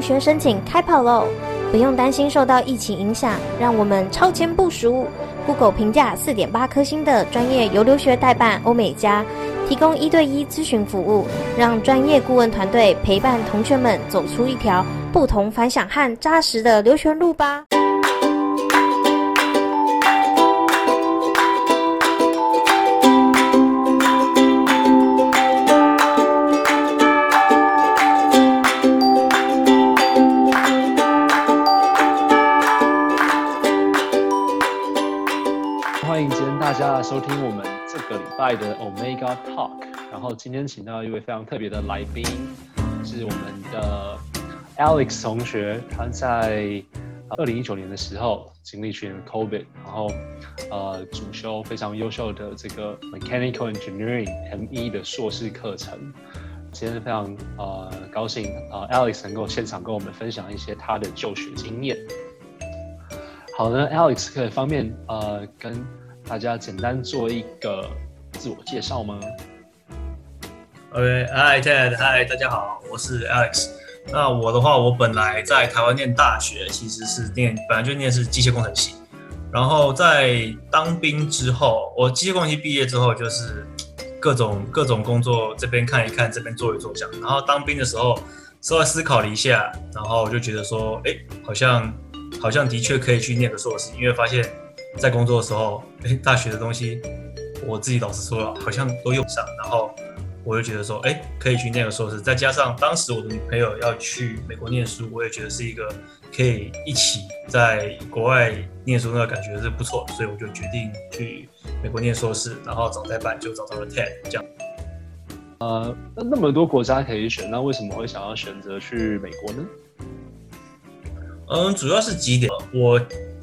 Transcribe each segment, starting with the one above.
留学申请开跑喽！不用担心受到疫情影响，让我们超前部署。Google 评价四点八颗星的专业游留学代办欧美家，提供一对一咨询服务，让专业顾问团队陪伴同学们走出一条不同凡响和扎实的留学路吧。收听我们这个礼拜的 Omega Talk，然后今天请到一位非常特别的来宾，是我们的 Alex 同学。他在二零一九年的时候经历去年的 COVID，然后呃主修非常优秀的这个 Mechanical Engineering ME 的硕士课程。今天非常呃高兴呃 Alex 能够现场跟我们分享一些他的就学经验。好的，Alex 可以方便呃跟大家简单做一个自我介绍吗？OK，Hi Ted，Hi，大家好，我是 Alex。那我的话，我本来在台湾念大学，其实是念本来就念是机械工程系。然后在当兵之后，我机械工程系毕业之后，就是各种各种工作，这边看一看，这边做一做这样。然后当兵的时候，稍微思考了一下，然后就觉得说，哎，好像好像的确可以去念个硕士，因为发现。在工作的时候，哎，大学的东西，我自己老实说了，好像都用不上。然后我就觉得说，哎，可以去念个硕士。再加上当时我的女朋友要去美国念书，我也觉得是一个可以一起在国外念书那个感觉是不错，所以我就决定去美国念硕士。然后找代办就找到了 TED 这样。呃，那那么多国家可以选，那为什么会想要选择去美国呢？嗯，主要是几点，我。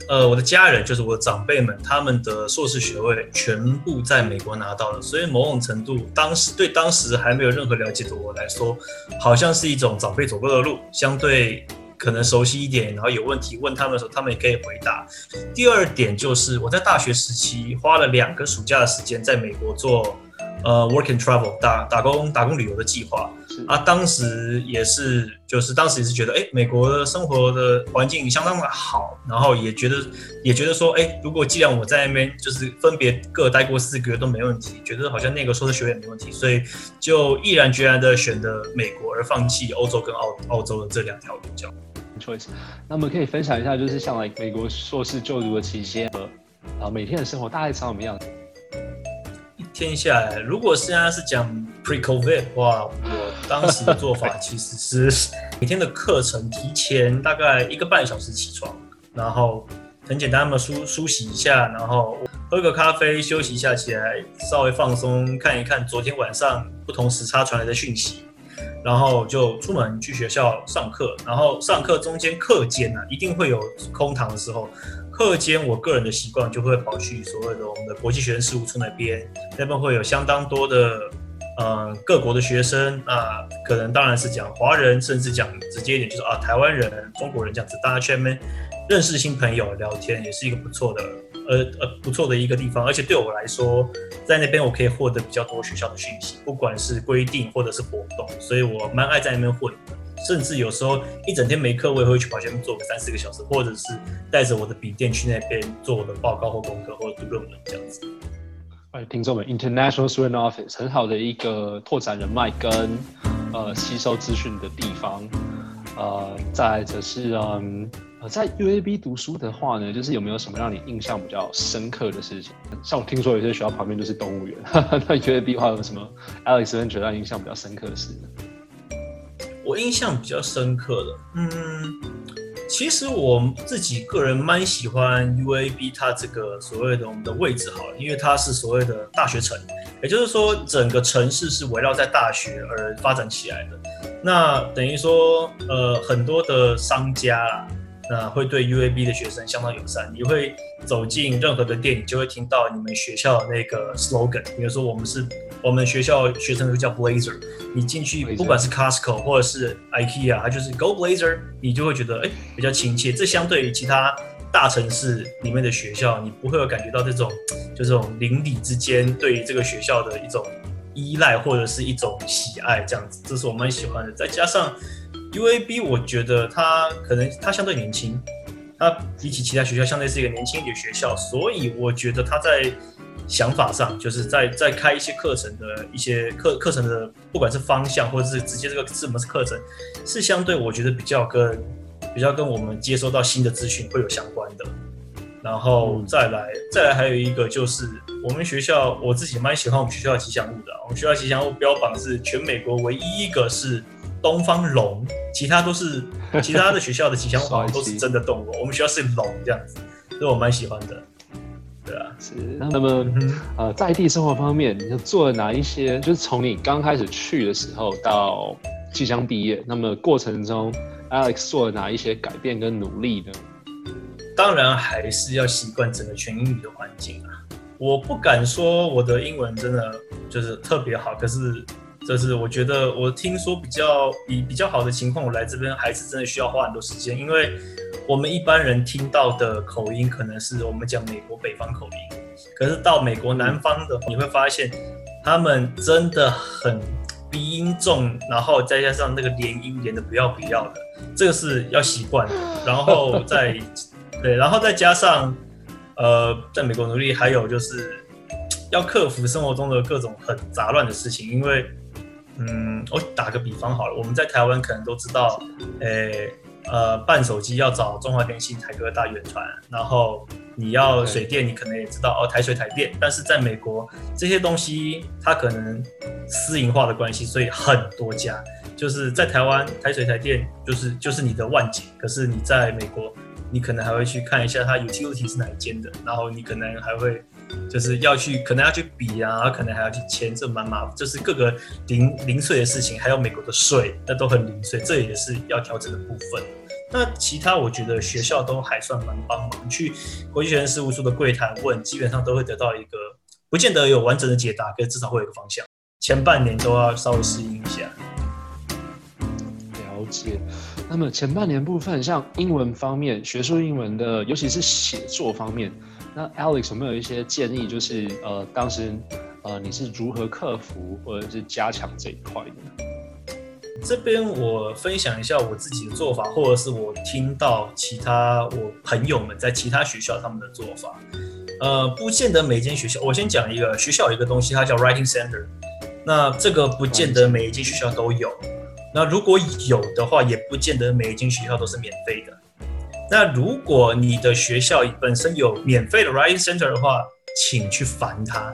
呃，我的家人就是我的长辈们，他们的硕士学位全部在美国拿到了，所以某种程度，当时对当时还没有任何了解的我来说，好像是一种长辈走过的路，相对可能熟悉一点，然后有问题问他们的时候，他们也可以回答。第二点就是我在大学时期花了两个暑假的时间在美国做。呃，work and travel 打打工打工旅游的计划啊，当时也是，就是当时也是觉得，哎，美国的生活的环境相当的好，然后也觉得也觉得说，哎，如果既然我在那边就是分别各待过四个月都没问题，觉得好像那个硕士学位没问题，所以就毅然决然的选择美国，而放弃欧洲跟澳澳洲的这两条路这样。choice，那我们可以分享一下，就是像来美国硕士就读的期间，啊，每天的生活大概长什么样子？天下来，如果现在是讲 pre-COVID 的话，我当时的做法 其实是每天的课程提前大概一个半小时起床，然后很简单的梳梳洗一下，然后喝个咖啡休息一下，起来稍微放松，看一看昨天晚上不同时差传来的讯息，然后就出门去学校上课，然后上课中间课间呢，一定会有空堂的时候。课间，我个人的习惯就会跑去所谓的我们的国际学生事务处那边，那边会有相当多的呃各国的学生啊，可能当然是讲华人，甚至讲直接一点就是啊台湾人、中国人这样子，大家去那边认识新朋友、聊天，也是一个不错的呃呃不错的一个地方。而且对我来说，在那边我可以获得比较多学校的讯息，不管是规定或者是活动，所以我蛮爱在那边混。甚至有时候一整天没课，我也会去跑前面做个三四个小时，或者是带着我的笔电去那边做我的报告或功课或者读论文这样子。哎，听众们，International Student Office 很好的一个拓展人脉跟呃吸收资讯的地方。呃，再则是嗯呃在 UAB 读书的话呢，就是有没有什么让你印象比较深刻的事情？像我听说有些学校旁边就是动物园，那 UAB 的话有什么 Alex 跟觉得印象比较深刻的事呢？我印象比较深刻的，嗯，其实我自己个人蛮喜欢 UAB 它这个所谓的我们的位置好了，因为它是所谓的大学城，也就是说整个城市是围绕在大学而发展起来的。那等于说，呃，很多的商家啦，那会对 UAB 的学生相当友善。你会走进任何的店，你就会听到你们学校那个 slogan，比如说我们是。我们学校学生都叫 Blazer，你进去不管是 Costco 或者是 IKEA，它就是 Go Blazer，你就会觉得哎比较亲切。这相对于其他大城市里面的学校，你不会有感觉到这种就这种邻里之间对于这个学校的一种依赖或者是一种喜爱这样子，这是我蛮喜欢的。再加上 UAB 我觉得它可能它相对年轻，它比起其他学校相对是一个年轻一点学校，所以我觉得它在想法上，就是在在开一些课程的一些课课程的，不管是方向或者是直接这个什么是课程，是相对我觉得比较跟比较跟我们接收到新的资讯会有相关的。然后再来，再来还有一个就是我们学校，我自己蛮喜欢我们学校的吉祥物的。我们学校吉祥物标榜是全美国唯一一个是东方龙，其他都是 其他的学校的吉祥物好像都是真的动物，我们学校是龙这样子，所以我蛮喜欢的。对啊，是。那么、嗯、呃，在地生活方面，你做了哪一些？就是从你刚开始去的时候到即将毕业，那么过程中，Alex 做了哪一些改变跟努力呢？当然还是要习惯整个全英语的环境啊！我不敢说我的英文真的就是特别好，可是这是我觉得我听说比较比比较好的情况，我来这边还是真的需要花很多时间，因为我们一般人听到的口音可能是我们讲美国北方口音，可是到美国南方的你会发现他们真的很鼻音重，然后再加上那个连音连的不要不要的，这个是要习惯的，然后再。对，然后再加上，呃，在美国努力，还有就是要克服生活中的各种很杂乱的事情。因为，嗯，我打个比方好了，我们在台湾可能都知道，诶，呃，办手机要找中华电信、台哥大、远传，然后你要水电，你可能也知道哦，台水台电。但是在美国，这些东西它可能私营化的关系，所以很多家就是在台湾台水台电就是就是你的万景，可是你在美国。你可能还会去看一下它 utility 是哪一间的，然后你可能还会就是要去，可能要去比啊，可能还要去签，这蛮麻烦，就是各个零零碎的事情，还有美国的税，那都很零碎，这也是要调整的部分。那其他我觉得学校都还算蛮帮忙，去国际学生事务处的柜台问，基本上都会得到一个不见得有完整的解答，可是至少会有个方向。前半年都要稍微适应一下。了解。那么前半年部分，像英文方面，学术英文的，尤其是写作方面，那 Alex 有没有一些建议？就是呃，当时呃，你是如何克服或者是加强这一块的？这边我分享一下我自己的做法，或者是我听到其他我朋友们在其他学校他们的做法。呃，不见得每间学校，我先讲一个学校有一个东西，它叫 Writing Center，那这个不见得每一间学校都有。那如果有的话，也不见得每一间学校都是免费的。那如果你的学校本身有免费的 writing center 的话，请去烦它。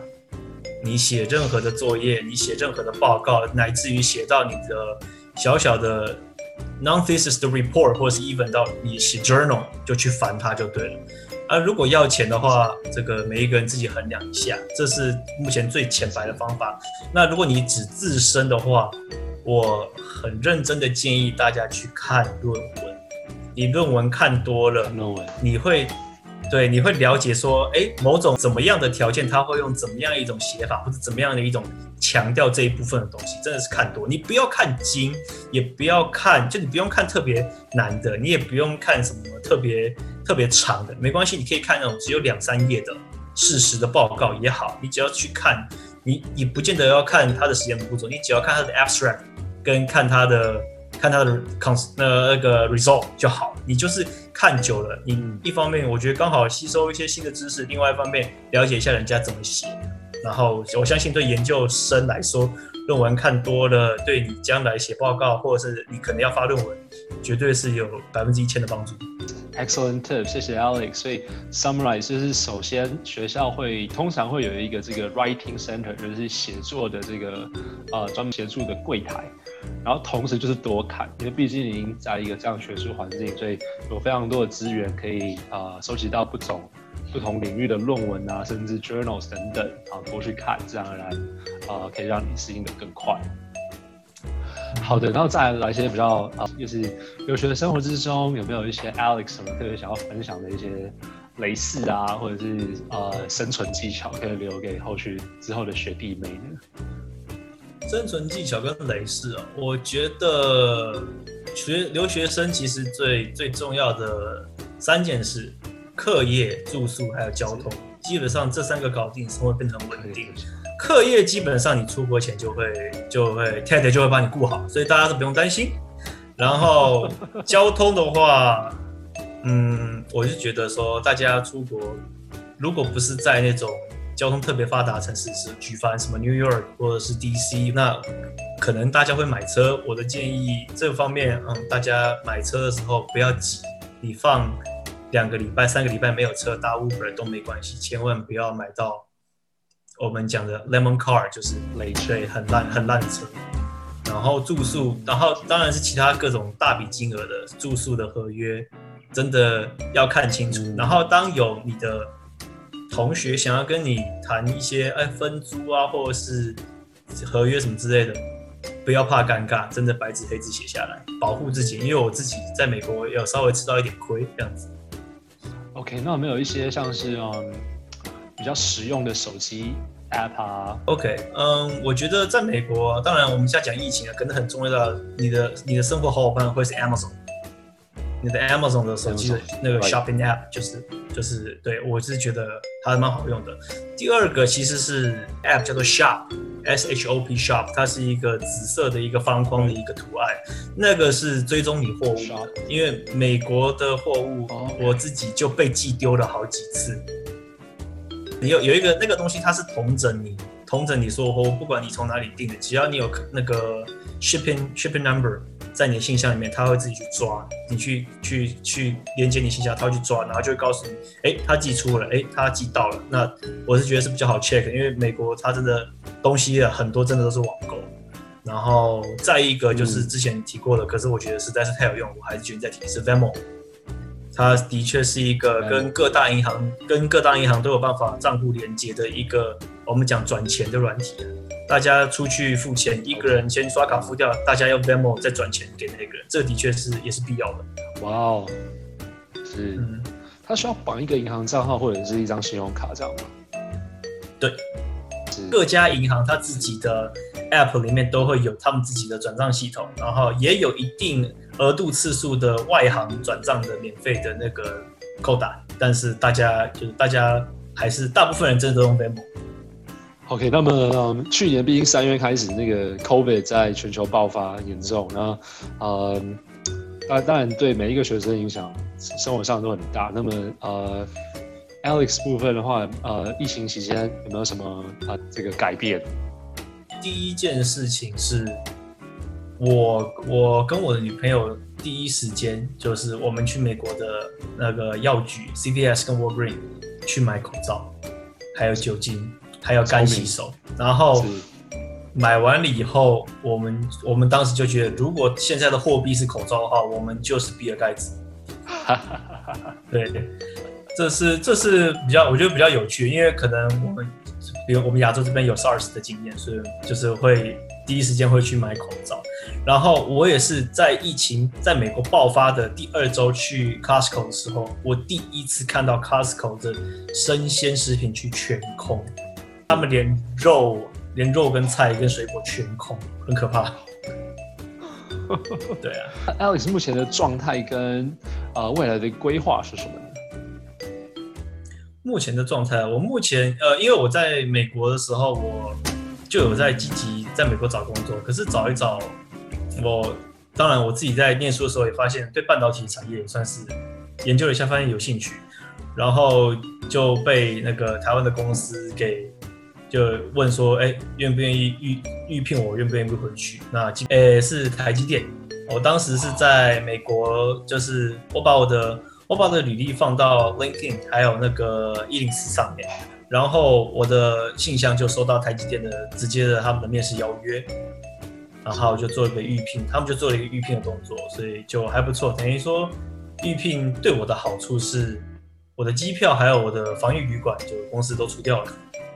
你写任何的作业，你写任何的报告，乃至于写到你的小小的 non-thesis 的 report，或是 even 到你写 journal，就去烦它就对了。而如果要钱的话，这个每一个人自己衡量一下，这是目前最浅白的方法。那如果你只自身的话，我很认真的建议大家去看论文，你论文看多了，论文你会，对，你会了解说，哎，某种怎么样的条件，他会用怎么样一种写法，或者怎么样的一种强调这一部分的东西，真的是看多。你不要看精，也不要看，就你不用看特别难的，你也不用看什么特别特别长的，没关系，你可以看那种只有两三页的事实的报告也好，你只要去看，你你不见得要看他的实验步骤，你只要看他的 abstract。跟看他的看他的 cons 那那个 result 就好，你就是看久了，你一方面我觉得刚好吸收一些新的知识，另外一方面了解一下人家怎么写，然后我相信对研究生来说，论文看多了，对你将来写报告或者是你可能要发论文，绝对是有百分之一千的帮助。Excellent tip，谢谢 Alex。所以 summarize 就是首先学校会通常会有一个这个 writing center，就是写作的这个呃专门协助的柜台，然后同时就是多看，因为毕竟已经在一个这样学术环境，所以有非常多的资源可以啊、呃、收集到不同不同领域的论文啊，甚至 journals 等等啊多去看，自然而然啊、呃、可以让你适应得更快。好的，然后再来一些比较啊，就是留学的生活之中有没有一些 Alex 什么特别想要分享的一些雷事啊，或者是呃生存技巧，可以留给后续之后的学弟妹呢？生存技巧跟雷事啊，我觉得学留学生其实最最重要的三件事：课业、住宿还有交通。基本上这三个搞定，生活变成稳定。课业基本上你出国前就会就会 TED 就会帮你顾好，所以大家都不用担心。然后交通的话，嗯，我就觉得说，大家出国如果不是在那种交通特别发达的城市，是举凡什么 New York 或者是 DC，那可能大家会买车。我的建议这方面，嗯，大家买车的时候不要急，你放两个礼拜、三个礼拜没有车搭 Uber 都没关系，千万不要买到我们讲的 Lemon Car，就是累赘很烂很烂的车。然后住宿，然后当然是其他各种大笔金额的住宿的合约，真的要看清楚。然后当有你的同学想要跟你谈一些哎分租啊，或者是合约什么之类的，不要怕尴尬，真的白纸黑字写下来，保护自己。因为我自己在美国有稍微吃到一点亏，这样子。OK，那有没有一些像是嗯比较实用的手机？App 啊，OK，嗯，我觉得在美国，当然我们现在讲疫情啊，可能很重要的，你的你的生活好伙伴会是 Amazon，你的 Amazon 的手机的那个 Shopping App 就是就是对我是觉得它蛮好用的。第二个其实是 App 叫做 Shop，S H O P Shop，它是一个紫色的一个方框的一个图案，那个是追踪你货物的，因为美国的货物我自己就被寄丢了好几次。有有一个那个东西，它是同整你，同整你说货，不管你从哪里订的，只要你有那个 shipping shipping number 在你的信箱里面，它会自己去抓，你去去去连接你信箱，它会去抓，然后就会告诉你，哎，它寄出了，哎，它寄到了。那我是觉得是比较好 check，因为美国它真的东西啊很多，真的都是网购。然后再一个就是之前提过的，嗯、可是我觉得实在是太有用，我还是决定再提是 Venmo。它的确是一个跟各大银行、跟各大银行都有办法账户连接的一个，我们讲转钱的软体。大家出去付钱，一个人先刷卡付掉，大家用 Venmo 再转钱给那个人，这的确是也是必要的。哇哦，是，嗯，它需要绑一个银行账号或者是一张信用卡这样吗？对，各家银行它自己的 App 里面都会有他们自己的转账系统，然后也有一定。额度次数的外行转账的免费的那个扣打，但是大家就是大家还是大部分人真的都用 Venmo。OK，那么、嗯、去年毕竟三月开始那个 COVID 在全球爆发严重，那呃，当当然对每一个学生影响生活上都很大。那么呃，Alex 部分的话，呃，疫情期间有没有什么啊、呃、这个改变？第一件事情是。我我跟我的女朋友第一时间就是我们去美国的那个药局 CVS 跟 Walgreens 去买口罩，还有酒精，还有干洗手。然后买完了以后，我们我们当时就觉得，如果现在的货币是口罩的话，我们就是比尔盖茨。对，这是这是比较我觉得比较有趣，因为可能我们比如我们亚洲这边有 SARS 的经验，所以就是会。第一时间会去买口罩，然后我也是在疫情在美国爆发的第二周去 Costco 的时候，我第一次看到 Costco 的生鲜食品区全空，他们连肉、连肉跟菜跟水果全空，很可怕。对啊，Alex 目前的状态跟呃未来的规划是什么呢？目前的状态，我目前呃，因为我在美国的时候，我就有在积极。在美国找工作，可是找一找，我当然我自己在念书的时候也发现，对半导体产业也算是研究了一下，发现有兴趣，然后就被那个台湾的公司给就问说，哎，愿不愿意预预聘我，愿不愿意回去？那哎是台积电，我当时是在美国，就是我把我的我把我的履历放到 LinkedIn 还有那个一零四上面。然后我的信箱就收到台积电的直接的他们的面试邀约，然后就做一个预聘，他们就做了一个预聘的动作，所以就还不错。等于说预聘对我的好处是，我的机票还有我的防疫旅馆，就公司都出掉了，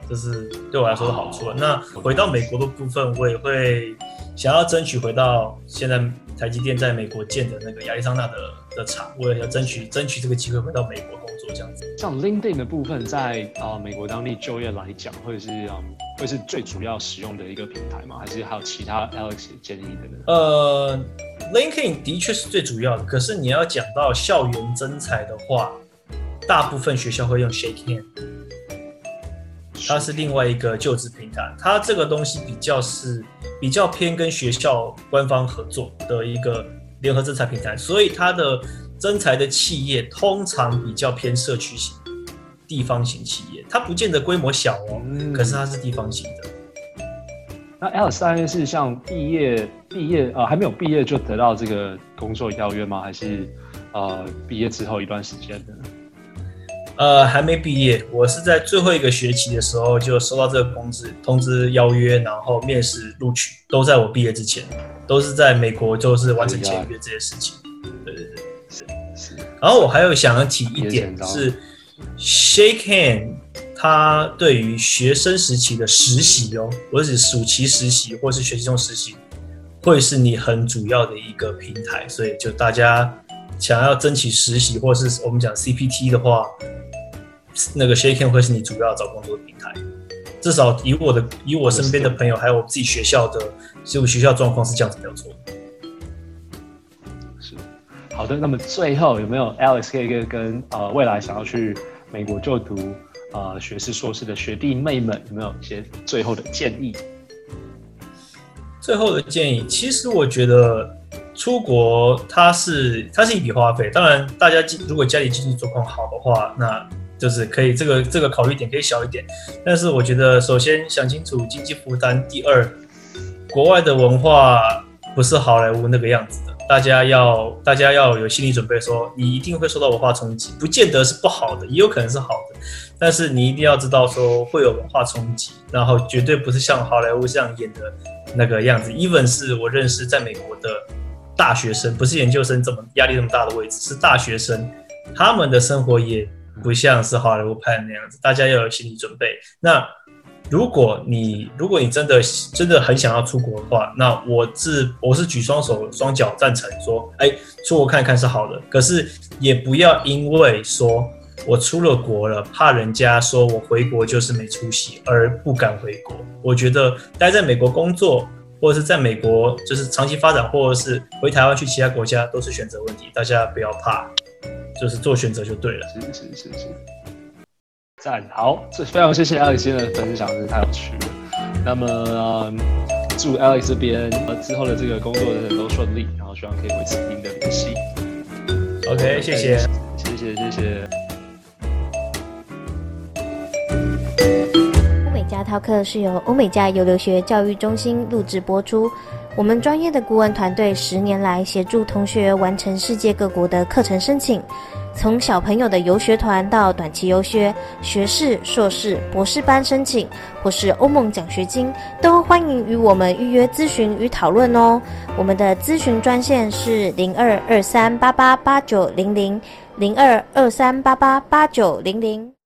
这是对我来说的好处。那回到美国的部分，我也会想要争取回到现在台积电在美国建的那个亚利桑那的的厂，我也要争取争取这个机会回到美国工作。这样子，像 LinkedIn 的部分在，在、呃、啊美国当地就业来讲，会是嗯会是最主要使用的一个平台吗？还是还有其他 Alex 建议的呢？呃，LinkedIn 的确是最主要的，可是你要讲到校园征才的话，大部分学校会用 ShakeHand，它是另外一个就职平台，它这个东西比较是比较偏跟学校官方合作的一个联合征才平台，所以它的征才的企业通常比较偏社区型、地方型企业，它不见得规模小哦，嗯、可是它是地方型的。那大概是像毕业毕业呃还没有毕业就得到这个工作邀约吗？还是呃毕业之后一段时间的？呃，还没毕业，我是在最后一个学期的时候就收到这个通知，通知邀约，然后面试录取，都在我毕业之前，都是在美国就是完成签约这些事情。对对对，是是。然后我还有想要提一点是，Shake Hand，他对于学生时期的实习哦，或者是暑期实习或是学习中实习，会是你很主要的一个平台，所以就大家想要争取实习或是我们讲 CPT 的话。那个 ShakeHand 会是你主要找工作的平台，至少以我的以我身边的朋友，还有我自己学校的，其实我学校状况是这样子没有错。是，好的。那么最后有没有 Alex 可以跟跟呃未来想要去美国就读呃学士硕士的学弟妹们有没有一些最后的建议？最后的建议，其实我觉得出国它是它是一笔花费，当然大家如果家里经济状况好的话，那就是可以，这个这个考虑点可以小一点，但是我觉得首先想清楚经济负担，第二，国外的文化不是好莱坞那个样子的，大家要大家要有心理准备，说你一定会受到文化冲击，不见得是不好的，也有可能是好的，但是你一定要知道说会有文化冲击，然后绝对不是像好莱坞这样演的那个样子，even 是我认识在美国的大学生，不是研究生这么压力这么大的位置，是大学生，他们的生活也。不像是好莱坞拍的那样子，大家要有心理准备。那如果你如果你真的真的很想要出国的话，那我是我是举双手双脚赞成说，哎，出国看看是好的。可是也不要因为说我出了国了，怕人家说我回国就是没出息而不敢回国。我觉得待在美国工作，或者是在美国就是长期发展，或者是回台湾去其他国家，都是选择问题。大家不要怕。就是做选择就对了，是是是是，赞好，这非常谢谢 Alex 今天的分享，真是太有趣了。那么，嗯、祝 Alex 这边呃之后的这个工作人人都顺利，然后希望可以维持一定的联系。OK，谢谢，谢谢谢谢。欧美加 Talk 是由欧美加游留学教育中心录制播出。我们专业的顾问团队十年来协助同学完成世界各国的课程申请，从小朋友的游学团到短期游学、学士、硕士、博士班申请，或是欧盟奖学金，都欢迎与我们预约咨询与讨论哦。我们的咨询专线是零二二三八八八九零零零二二三八八八九零零。